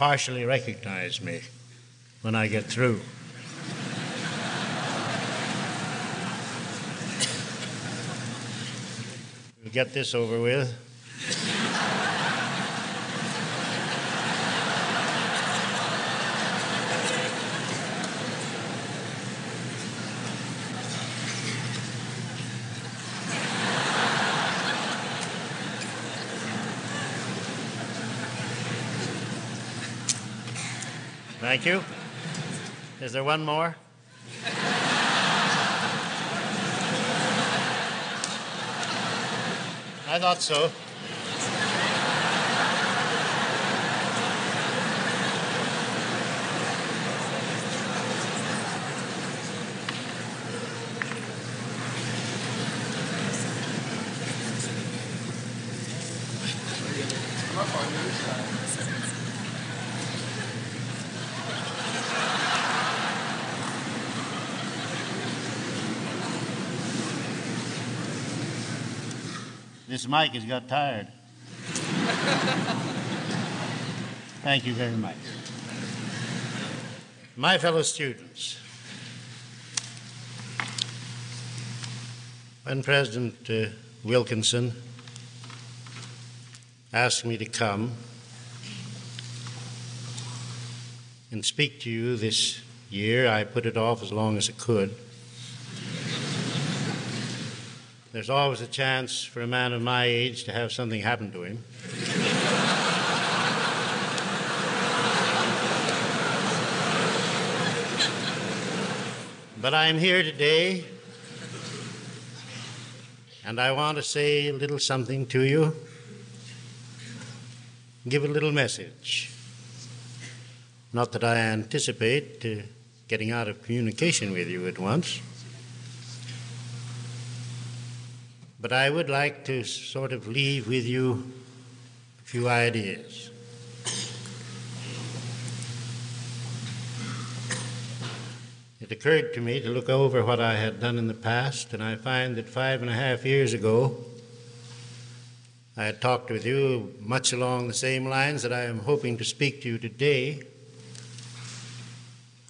partially recognize me when I get through. we'll get this over with. Thank you. Is there one more? I thought so. Mic has got tired. Thank you very much. My fellow students, when President uh, Wilkinson asked me to come and speak to you this year, I put it off as long as I could. There's always a chance for a man of my age to have something happen to him. but I'm here today, and I want to say a little something to you, give a little message. Not that I anticipate uh, getting out of communication with you at once. But I would like to sort of leave with you a few ideas. It occurred to me to look over what I had done in the past, and I find that five and a half years ago, I had talked with you much along the same lines that I am hoping to speak to you today.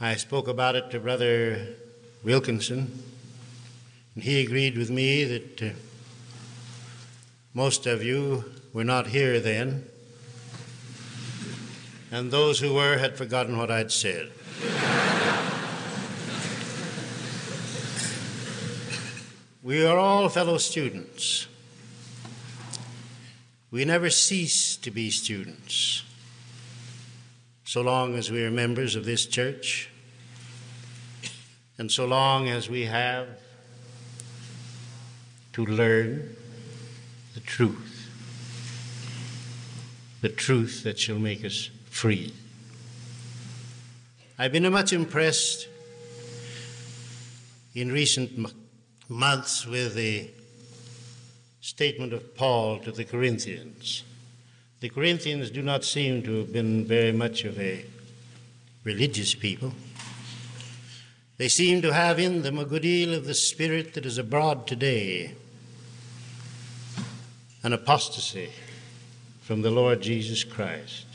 I spoke about it to Brother Wilkinson, and he agreed with me that. Uh, most of you were not here then, and those who were had forgotten what I'd said. we are all fellow students. We never cease to be students so long as we are members of this church and so long as we have to learn the truth, the truth that shall make us free. I've been much impressed in recent months with the statement of Paul to the Corinthians. The Corinthians do not seem to have been very much of a religious people. They seem to have in them a good deal of the spirit that is abroad today an apostasy from the Lord Jesus Christ.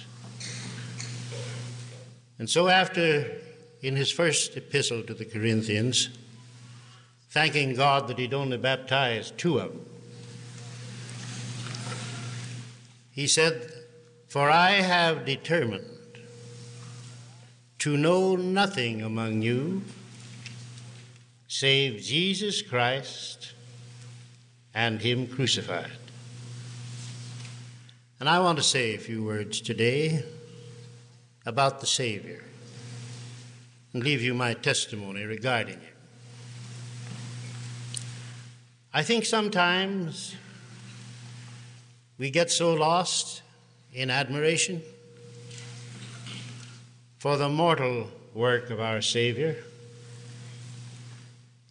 And so, after in his first epistle to the Corinthians, thanking God that he'd only baptized two of them, he said, For I have determined to know nothing among you save Jesus Christ and Him crucified. And I want to say a few words today about the Savior and leave you my testimony regarding him. I think sometimes we get so lost in admiration for the mortal work of our Savior,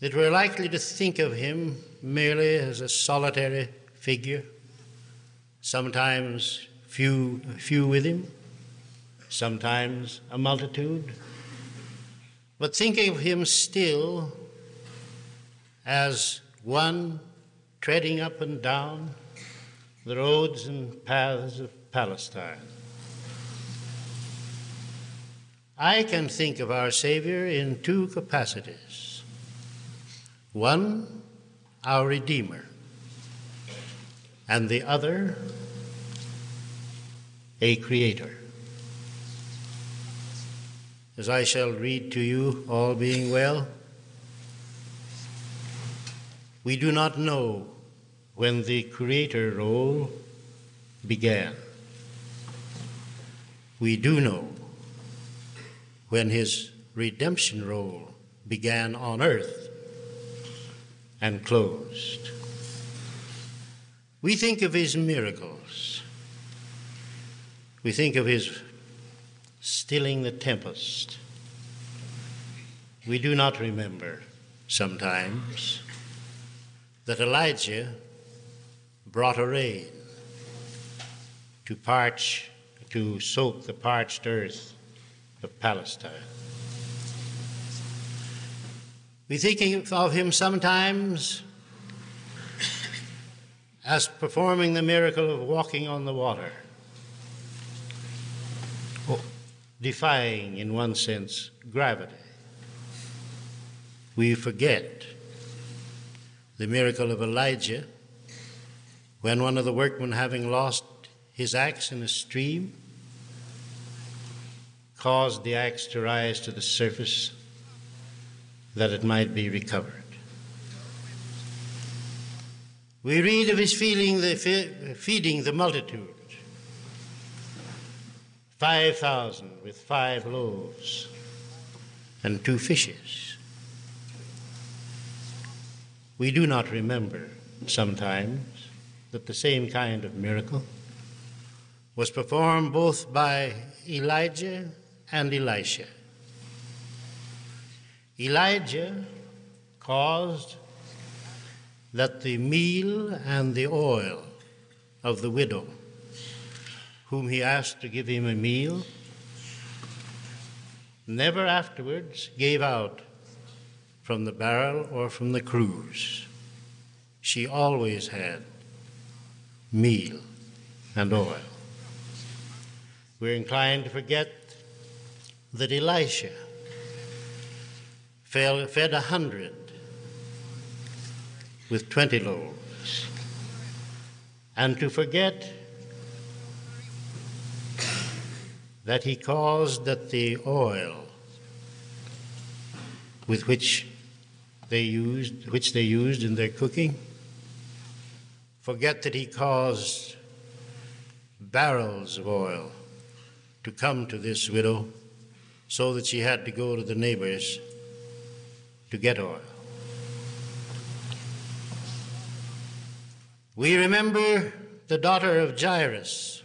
that we're likely to think of him merely as a solitary figure, sometimes few, few with him, sometimes a multitude, but thinking of him still as one treading up and down the roads and paths of Palestine. I can think of our Savior in two capacities. One, our Redeemer, and the other, a Creator. As I shall read to you, all being well, we do not know when the Creator role began. We do know when his redemption role began on earth and closed. We think of his miracles. We think of his stilling the tempest. We do not remember sometimes that Elijah brought a rain to parch, to soak the parched earth of Palestine. We think of him sometimes as performing the miracle of walking on the water, oh, defying, in one sense, gravity. We forget the miracle of Elijah when one of the workmen, having lost his axe in a stream, caused the axe to rise to the surface that it might be recovered. We read of his feeding the, feeding the multitude 5,000 with five loaves and two fishes. We do not remember sometimes that the same kind of miracle was performed both by Elijah and Elisha. Elijah caused that the meal and the oil of the widow, whom he asked to give him a meal, never afterwards gave out from the barrel or from the cruse. She always had meal and oil. We're inclined to forget that Elisha fed a hundred with twenty loaves, and to forget that he caused that the oil with which they used which they used in their cooking forget that he caused barrels of oil to come to this widow so that she had to go to the neighbors to get oil. We remember the daughter of Jairus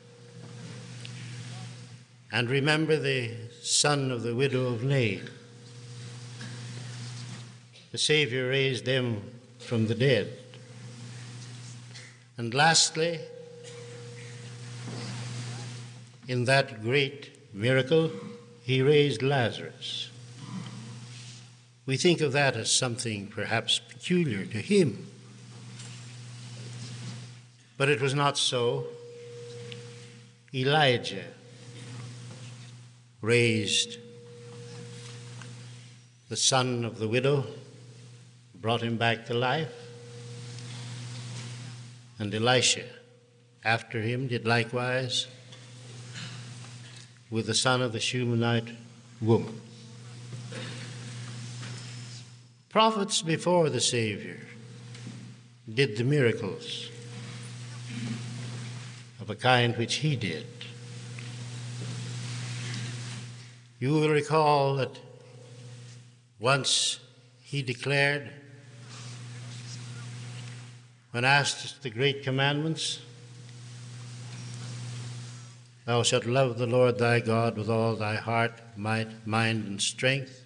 and remember the son of the widow of Nain. The Savior raised them from the dead. And lastly, in that great miracle, he raised Lazarus. We think of that as something perhaps peculiar to him. But it was not so. Elijah raised the son of the widow, brought him back to life, and Elisha, after him, did likewise with the son of the Shunammite woman. Prophets before the Savior did the miracles of a kind which he did. You will recall that once he declared, when asked the great commandments, Thou shalt love the Lord thy God with all thy heart, might, mind, and strength,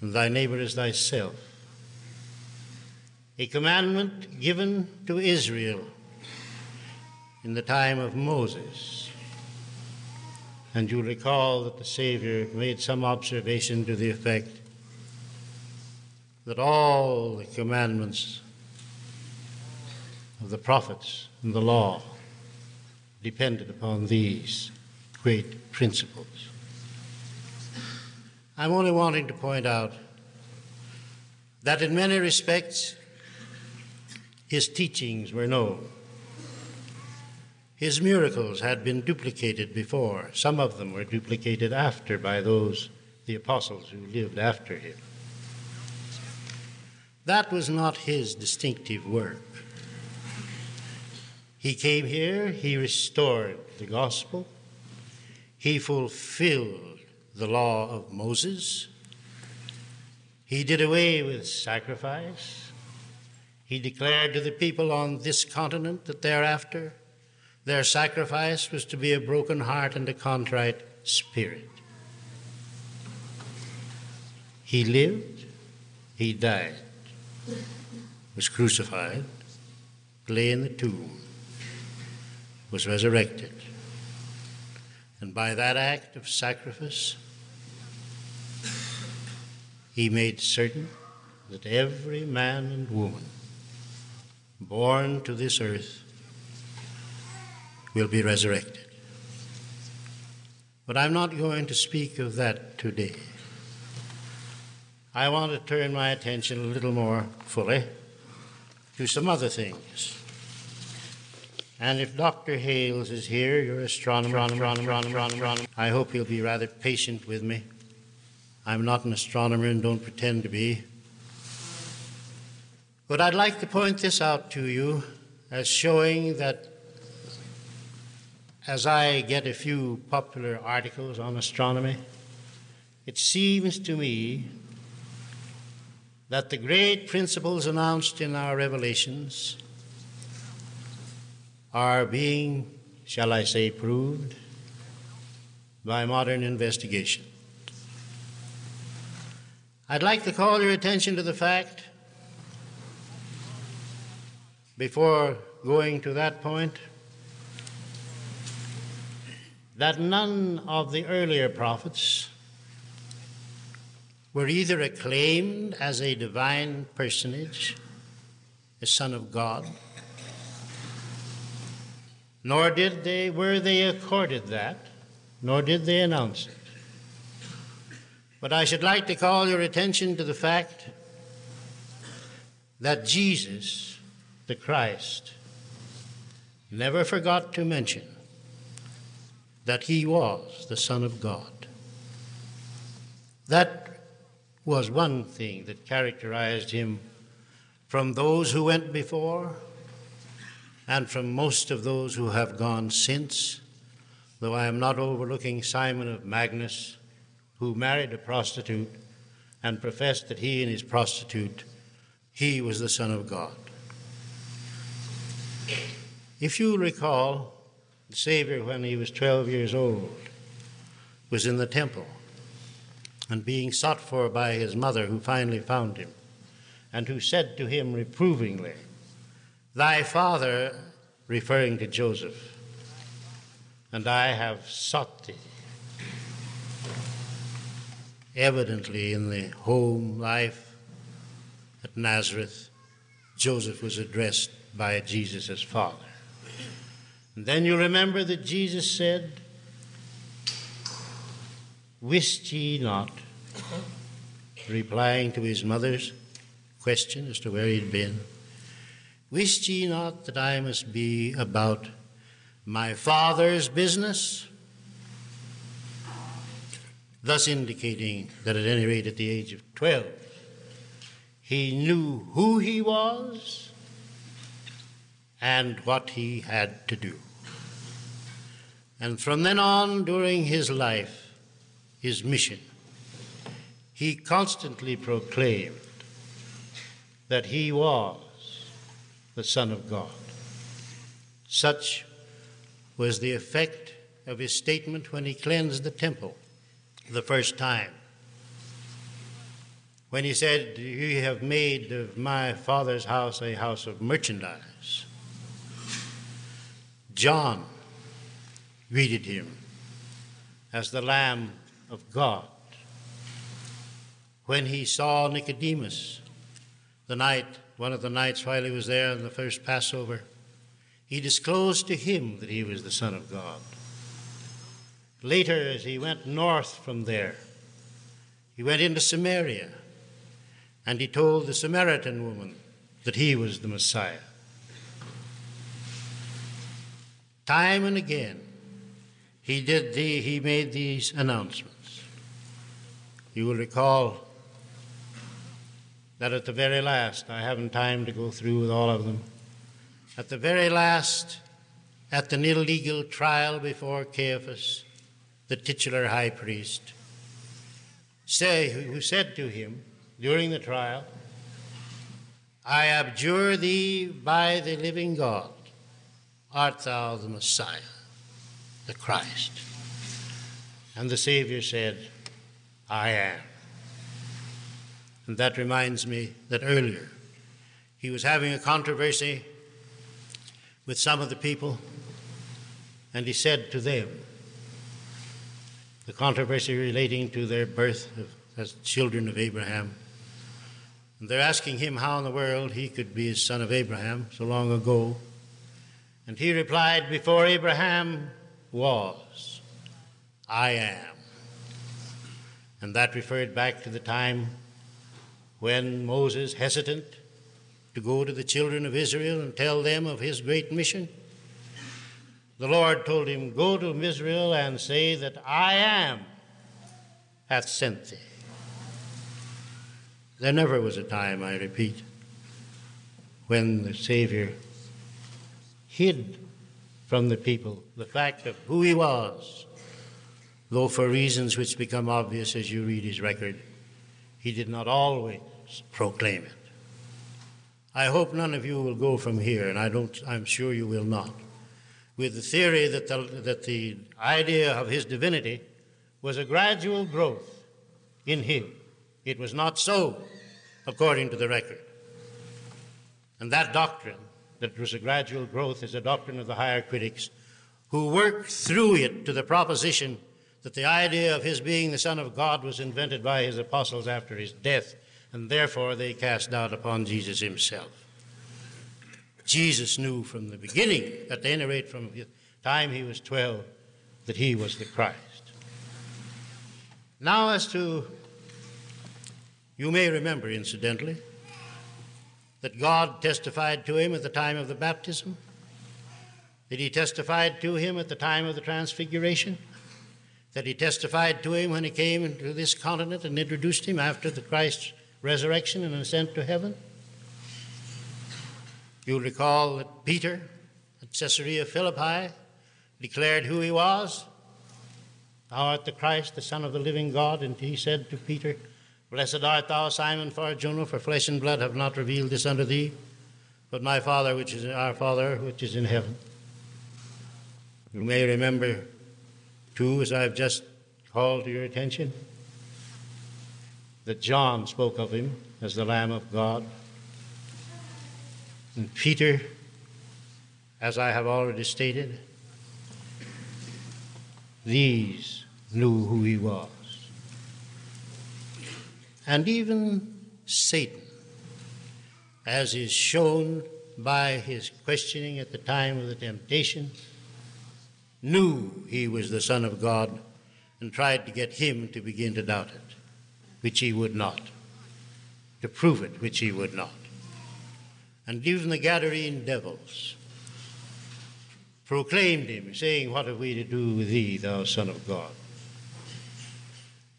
and thy neighbor as thyself. A commandment given to Israel in the time of Moses. And you recall that the Savior made some observation to the effect that all the commandments of the prophets and the law depended upon these great principles. I'm only wanting to point out that in many respects his teachings were known. His miracles had been duplicated before. Some of them were duplicated after by those, the apostles who lived after him. That was not his distinctive work. He came here, he restored the gospel, he fulfilled the law of Moses, he did away with sacrifice, he declared to the people on this continent that thereafter their sacrifice was to be a broken heart and a contrite spirit. He lived, he died, was crucified, lay in the tomb, was resurrected. And by that act of sacrifice, he made certain that every man and woman born to this earth will be resurrected. But I'm not going to speak of that today. I want to turn my attention a little more fully to some other things. And if Dr. Hales is here, your astronomer, astronomer, astronomer, I hope he'll be rather patient with me. I'm not an astronomer and don't pretend to be. But I'd like to point this out to you as showing that as I get a few popular articles on astronomy, it seems to me that the great principles announced in our revelations are being, shall I say, proved by modern investigation. I'd like to call your attention to the fact, before going to that point, that none of the earlier prophets were either acclaimed as a divine personage, a son of God, nor did they were they accorded that, nor did they announce it. But I should like to call your attention to the fact that Jesus, the Christ, never forgot to mention that he was the Son of God. That was one thing that characterized him from those who went before and from most of those who have gone since, though I am not overlooking Simon of Magus, who married a prostitute and professed that he and his prostitute, he was the Son of God. If you recall, the Savior, when he was 12 years old, was in the temple and being sought for by his mother, who finally found him, and who said to him reprovingly, Thy father, referring to Joseph, and I have sought thee. Evidently, in the home life at Nazareth, Joseph was addressed by Jesus father. And then you remember that Jesus said, Wist ye not, replying to his mother's question as to where he'd been, wist ye not that I must be about my Father's business? Thus indicating that at any rate at the age of 12, he knew who he was and what he had to do. And from then on, during his life, his mission, he constantly proclaimed that he was the Son of God. Such was the effect of his statement when he cleansed the temple the first time. When he said, You have made of my father's house a house of merchandise. John greeted him as the Lamb of God. When he saw Nicodemus, the night, one of the nights while he was there in the first Passover, he disclosed to him that he was the Son of God. Later, as he went north from there, he went into Samaria and he told the Samaritan woman that he was the Messiah. Time and again, he did the, he made these announcements. You will recall that at the very last, I haven't time to go through with all of them. At the very last, at the illegal trial before Caiaphas, the titular high priest, say, who said to him during the trial, I abjure thee by the living God, art thou the Messiah, the Christ? And the Savior said, I am. And that reminds me that earlier he was having a controversy with some of the people, and he said to them, the controversy relating to their birth as children of Abraham. And they're asking him how in the world he could be a son of Abraham so long ago. And he replied, Before Abraham was, I am. And that referred back to the time when Moses, hesitant to go to the children of Israel and tell them of his great mission, the Lord told him, Go to Israel and say that I am hath sent thee. There never was a time, I repeat, when the Savior hid from the people the fact of who he was, though for reasons which become obvious as you read his record, he did not always proclaim it. I hope none of you will go from here, and I don't, I'm sure you will not, with the theory that the, that the idea of his divinity was a gradual growth in him. It was not so, according to the record. And that doctrine, that was a gradual growth, is a doctrine of the higher critics who worked through it to the proposition that the idea of his being the Son of God was invented by his apostles after his death and therefore they cast doubt upon Jesus himself. Jesus knew from the beginning, at any rate from the time he was 12, that he was the Christ. Now, as to, you may remember, incidentally, that God testified to him at the time of the baptism, that he testified to him at the time of the transfiguration, that he testified to him when he came into this continent and introduced him after the Christ's resurrection and ascent to heaven. You'll recall that Peter at Caesarea Philippi declared who he was. Thou art the Christ, the Son of the living God. And he said to Peter, Blessed art thou, Simon Bar-Jonah, for flesh and blood have not revealed this unto thee, but my Father, which is our Father, which is in heaven. You may remember, too, as I've just called to your attention, that John spoke of him as the Lamb of God. And Peter, as I have already stated, these knew who he was. And even Satan, as is shown by his questioning at the time of the temptation, knew he was the Son of God and tried to get him to begin to doubt it which he would not, to prove it, which he would not. And even the Gadarene devils proclaimed him, saying, What have we to do with thee, thou Son of God?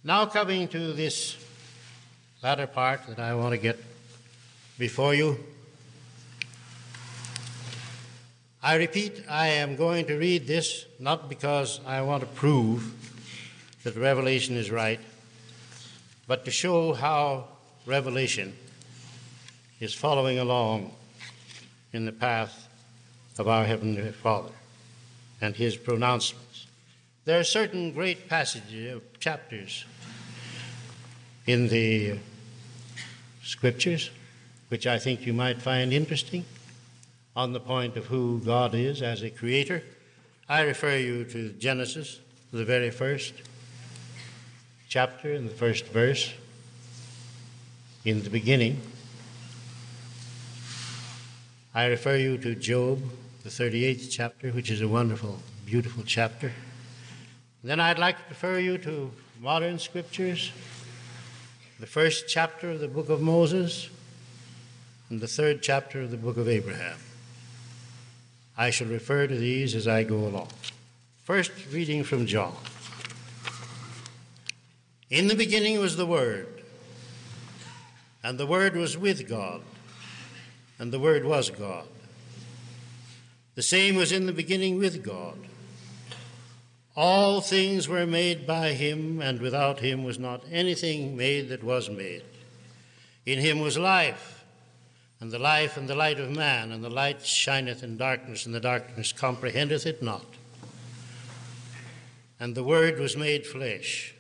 Now, coming to this latter part that I want to get before you, I repeat, I am going to read this not because I want to prove that Revelation is right, but to show how Revelation is following along in the path of our Heavenly Father and his pronouncements. There are certain great passages, chapters in the scriptures which I think you might find interesting on the point of who God is as a creator. I refer you to Genesis, the very first chapter and the first verse. In the beginning, I refer you to Job, the 38th chapter, which is a wonderful, beautiful chapter. Then I'd like to refer you to modern scriptures, the first chapter of the book of Moses, and the third chapter of the book of Abraham. I shall refer to these as I go along. First, reading from John. In the beginning was the Word, and the Word was with God, and the Word was God. The same was in the beginning with God. All things were made by him, and without him was not anything made that was made. In him was life, and the life and the light of man, and the light shineth in darkness, and the darkness comprehendeth it not. And the Word was made flesh,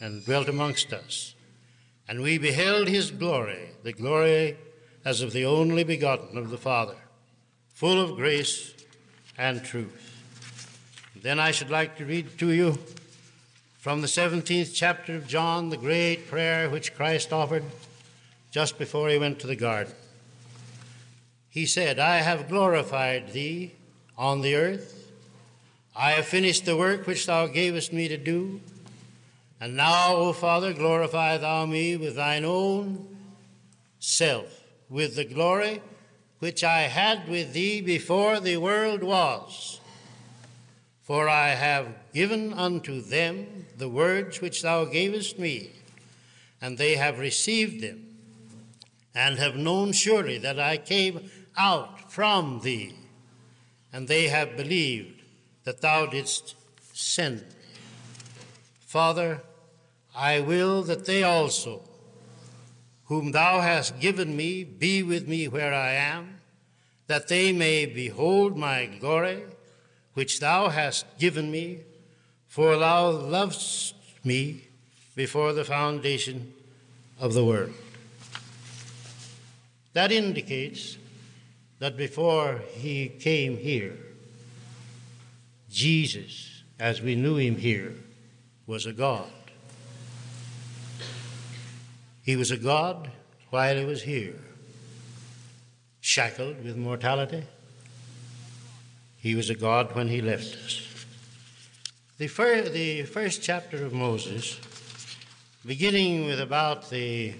and dwelt amongst us. And we beheld his glory, the glory as of the only begotten of the Father, full of grace and truth. Then I should like to read to you from the 17th chapter of John the great prayer which Christ offered just before he went to the garden. He said, I have glorified thee on the earth. I have finished the work which thou gavest me to do. And now, O Father, glorify thou me with thine own self, with the glory which I had with thee before the world was. For I have given unto them the words which thou gavest me, and they have received them, and have known surely that I came out from thee, and they have believed that thou didst send me. Father, I will that they also, whom thou hast given me, be with me where I am, that they may behold my glory which thou hast given me, for thou lovest me before the foundation of the world. That indicates that before he came here, Jesus, as we knew him here, was a God. He was a God while he was here, shackled with mortality he was a God when he left us. The, fir- the first chapter of Moses, beginning with about the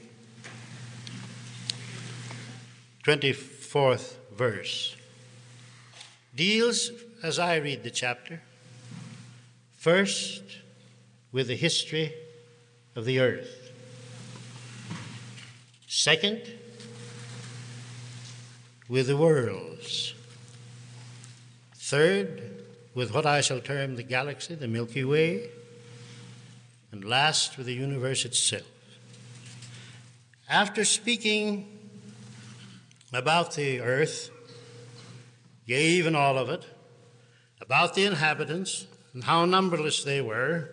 24th verse, deals, as I read the chapter, first with the history of the earth, second, with the worlds Third, with what I shall term the galaxy, the Milky Way. And last, with the universe itself. After speaking about the earth, yea, even all of it, about the inhabitants and how numberless they were,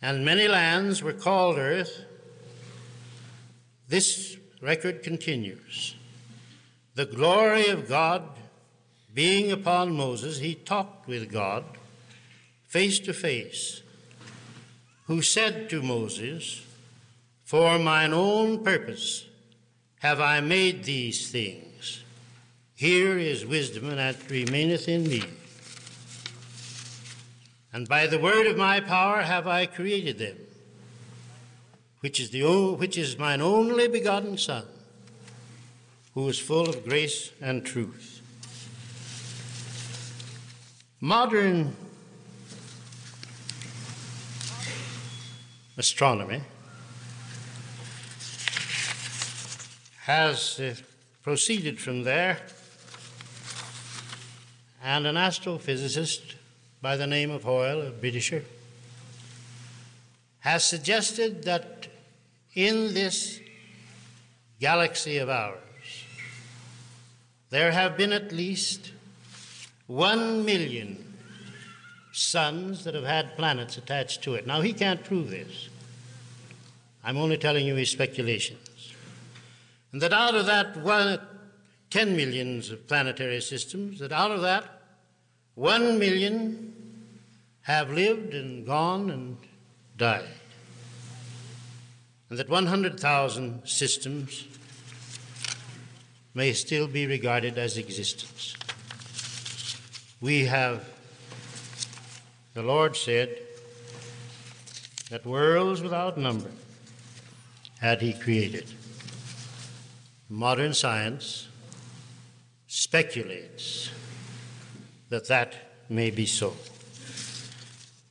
and many lands were called earth, this record continues. The glory of God being upon Moses, he talked with God face to face, who said to Moses, For mine own purpose have I made these things. Here is wisdom, and that remaineth in me. And by the word of my power have I created them, which is, the, which is mine only begotten Son, who is full of grace and truth. Modern astronomy has uh, proceeded from there, and an astrophysicist by the name of Hoyle, a Britisher, has suggested that in this galaxy of ours, there have been at least one million suns that have had planets attached to it. Now, he can't prove this. I'm only telling you his speculations. And that out of that one, 10 millions of planetary systems, that out of that, 1 million have lived and gone and died. And that 100,000 systems may still be regarded as existence. We have the Lord said that worlds without number had He created. Modern science speculates that that may be so.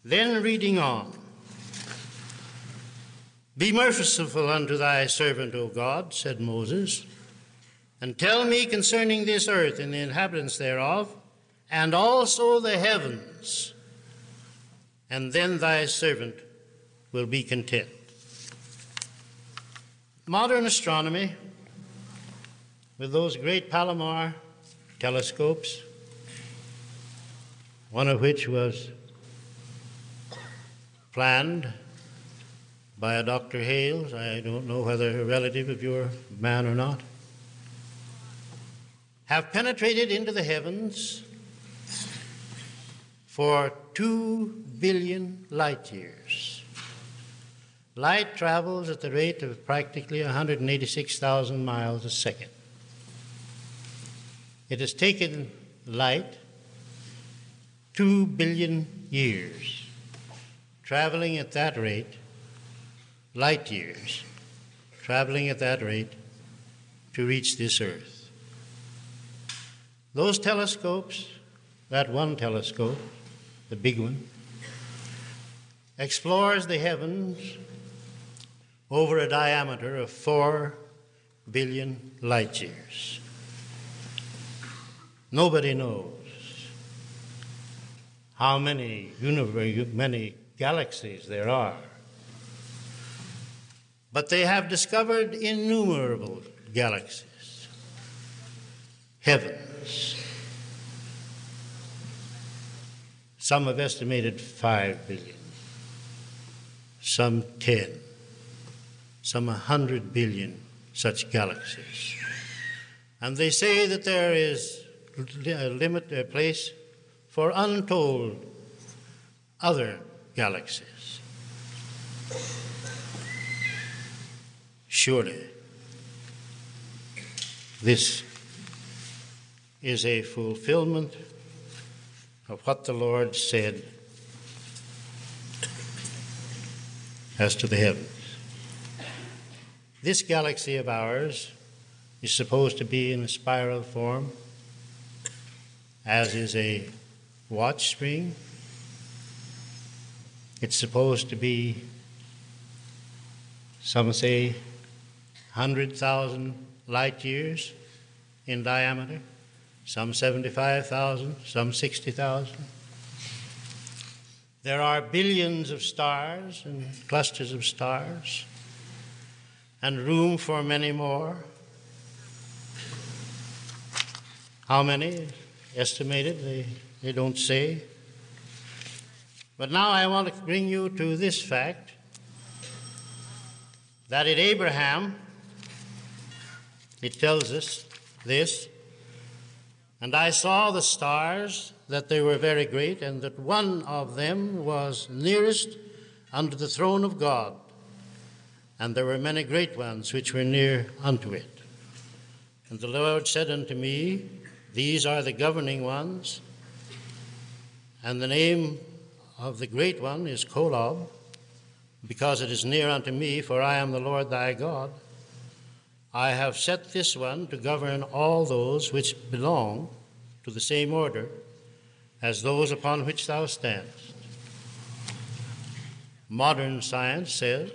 Then reading on, Be merciful unto thy servant, O God, said Moses, and tell me concerning this earth and the inhabitants thereof, and also the heavens and then thy servant will be content. Modern astronomy, with those great Palomar telescopes, one of which was planned by a Dr. Hales, I don't know whether a relative of your man or not, have penetrated into the heavens for two billion light years. Light travels at the rate of practically 186,000 miles a second. It has taken light two billion years, traveling at that rate, light years, traveling at that rate to reach this earth. Those telescopes, that one telescope, the big one, explores the heavens over a diameter of 4 billion light years. Nobody knows how many universe, many galaxies there are. But they have discovered innumerable galaxies, heavens, Some have estimated 5 billion, some 10, some 100 billion such galaxies. And they say that there is a limit, a place for untold other galaxies. Surely, this is a fulfillment of what the Lord said as to the heavens. This galaxy of ours is supposed to be in a spiral form, as is a watch spring. It's supposed to be, some say, 100,000 light years in diameter some 75,000, some 60,000. There are billions of stars and clusters of stars, and room for many more. How many? Estimated, they, they don't say. But now I want to bring you to this fact that in Abraham, it tells us this and I saw the stars, that they were very great, and that one of them was nearest unto the throne of God. And there were many great ones which were near unto it. And the Lord said unto me, These are the governing ones, and the name of the great one is Kolob, because it is near unto me, for I am the Lord thy God. I have set this one to govern all those which belong to the same order as those upon which thou standest. Modern science says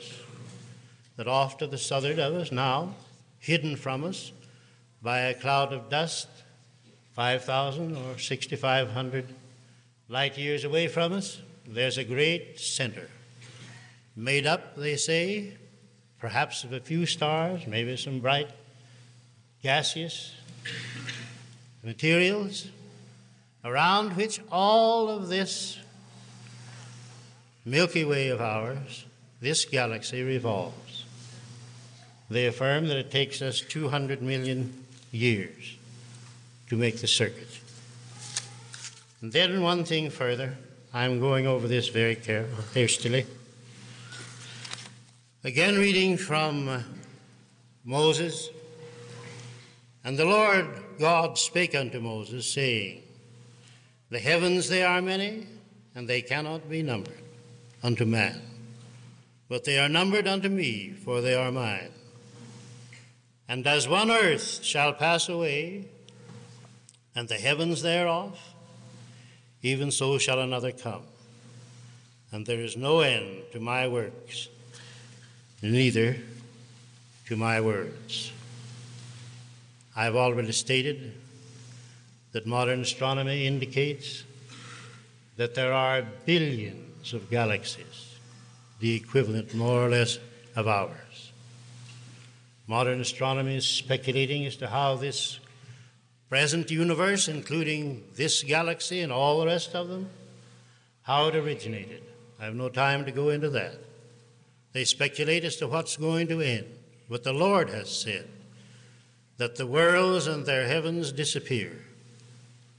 that off to the southward of us now, hidden from us by a cloud of dust, 5,000 or 6,500 light years away from us, there's a great center, made up, they say, perhaps of a few stars, maybe some bright gaseous materials, around which all of this Milky Way of ours, this galaxy revolves. They affirm that it takes us 200 million years to make the circuit. And then, one thing further, I'm going over this very carefully, hastily. Again, reading from uh, Moses. And the Lord God spake unto Moses, saying, The heavens they are many, and they cannot be numbered unto man. But they are numbered unto me, for they are mine. And as one earth shall pass away, and the heavens thereof, even so shall another come. And there is no end to my works, neither to my words. I have already stated that modern astronomy indicates that there are billions of galaxies, the equivalent more or less of ours. Modern astronomy is speculating as to how this present universe, including this galaxy and all the rest of them, how it originated. I have no time to go into that. They speculate as to what's going to end. But the Lord has said that the worlds and their heavens disappear,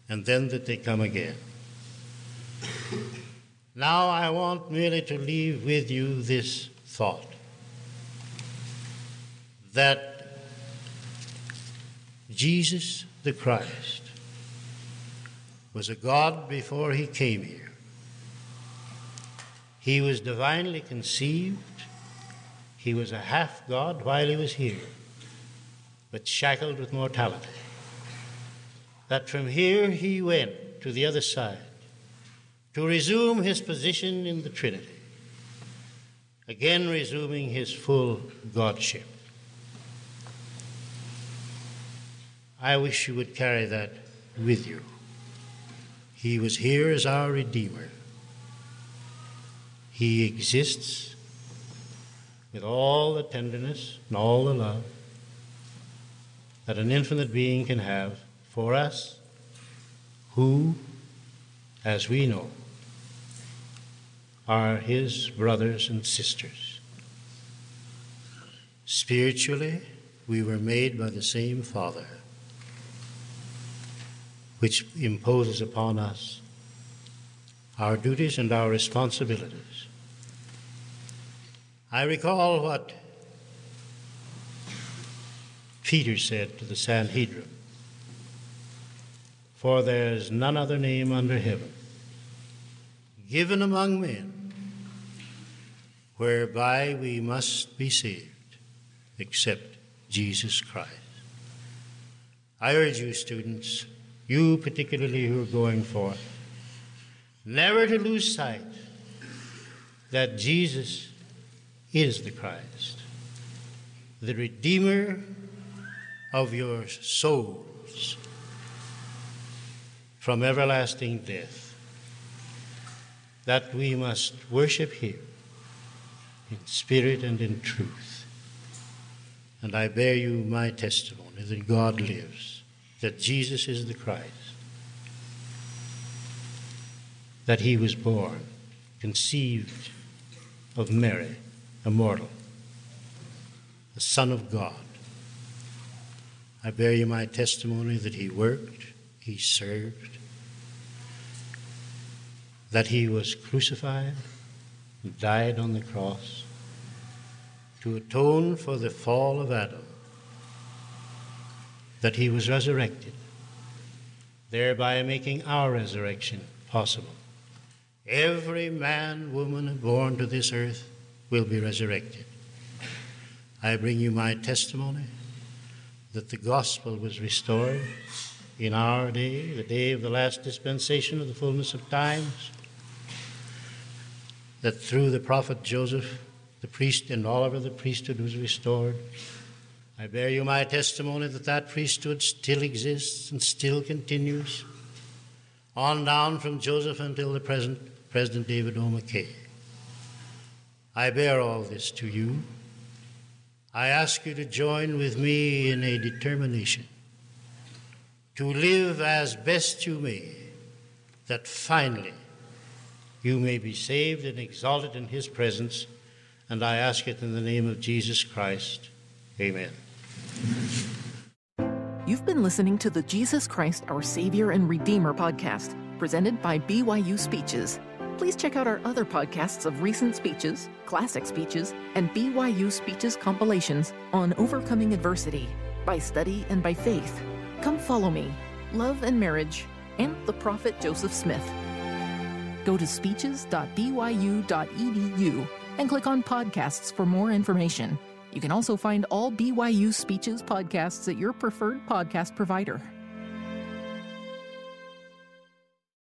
and then that they come again. Now I want merely to leave with you this thought that Jesus the Christ was a God before he came here. He was divinely conceived. He was a half God while he was here, but shackled with mortality. That from here he went to the other side to resume his position in the Trinity, again resuming his full Godship. I wish you would carry that with you. He was here as our Redeemer. He exists with all the tenderness and all the love that an infinite being can have for us, who, as we know, are his brothers and sisters. Spiritually, we were made by the same Father which imposes upon us our duties and our responsibilities. I recall what Peter said to the Sanhedrin For there is none other name under heaven given among men whereby we must be saved except Jesus Christ. I urge you, students, you particularly who are going forth, never to lose sight that Jesus is the Christ, the Redeemer of your souls from everlasting death, that we must worship Him in spirit and in truth. And I bear you my testimony that God lives that Jesus is the Christ, that he was born, conceived of Mary, a mortal, the Son of God. I bear you my testimony that he worked, he served, that he was crucified died on the cross to atone for the fall of Adam that he was resurrected, thereby making our resurrection possible. Every man, woman born to this earth will be resurrected. I bring you my testimony that the gospel was restored in our day, the day of the last dispensation of the fullness of times, that through the prophet Joseph, the priest and all over the priesthood was restored I bear you my testimony that that priesthood still exists and still continues, on down from Joseph until the present President David O. McKay. I bear all this to you. I ask you to join with me in a determination to live as best you may, that finally you may be saved and exalted in his presence. And I ask it in the name of Jesus Christ. Amen. You've been listening to the Jesus Christ, Our Savior and Redeemer podcast, presented by BYU Speeches. Please check out our other podcasts of recent speeches, classic speeches, and BYU speeches compilations on overcoming adversity by study and by faith. Come follow me, love and marriage, and the prophet Joseph Smith. Go to speeches.byu.edu and click on podcasts for more information. You can also find all BYU Speeches podcasts at your preferred podcast provider.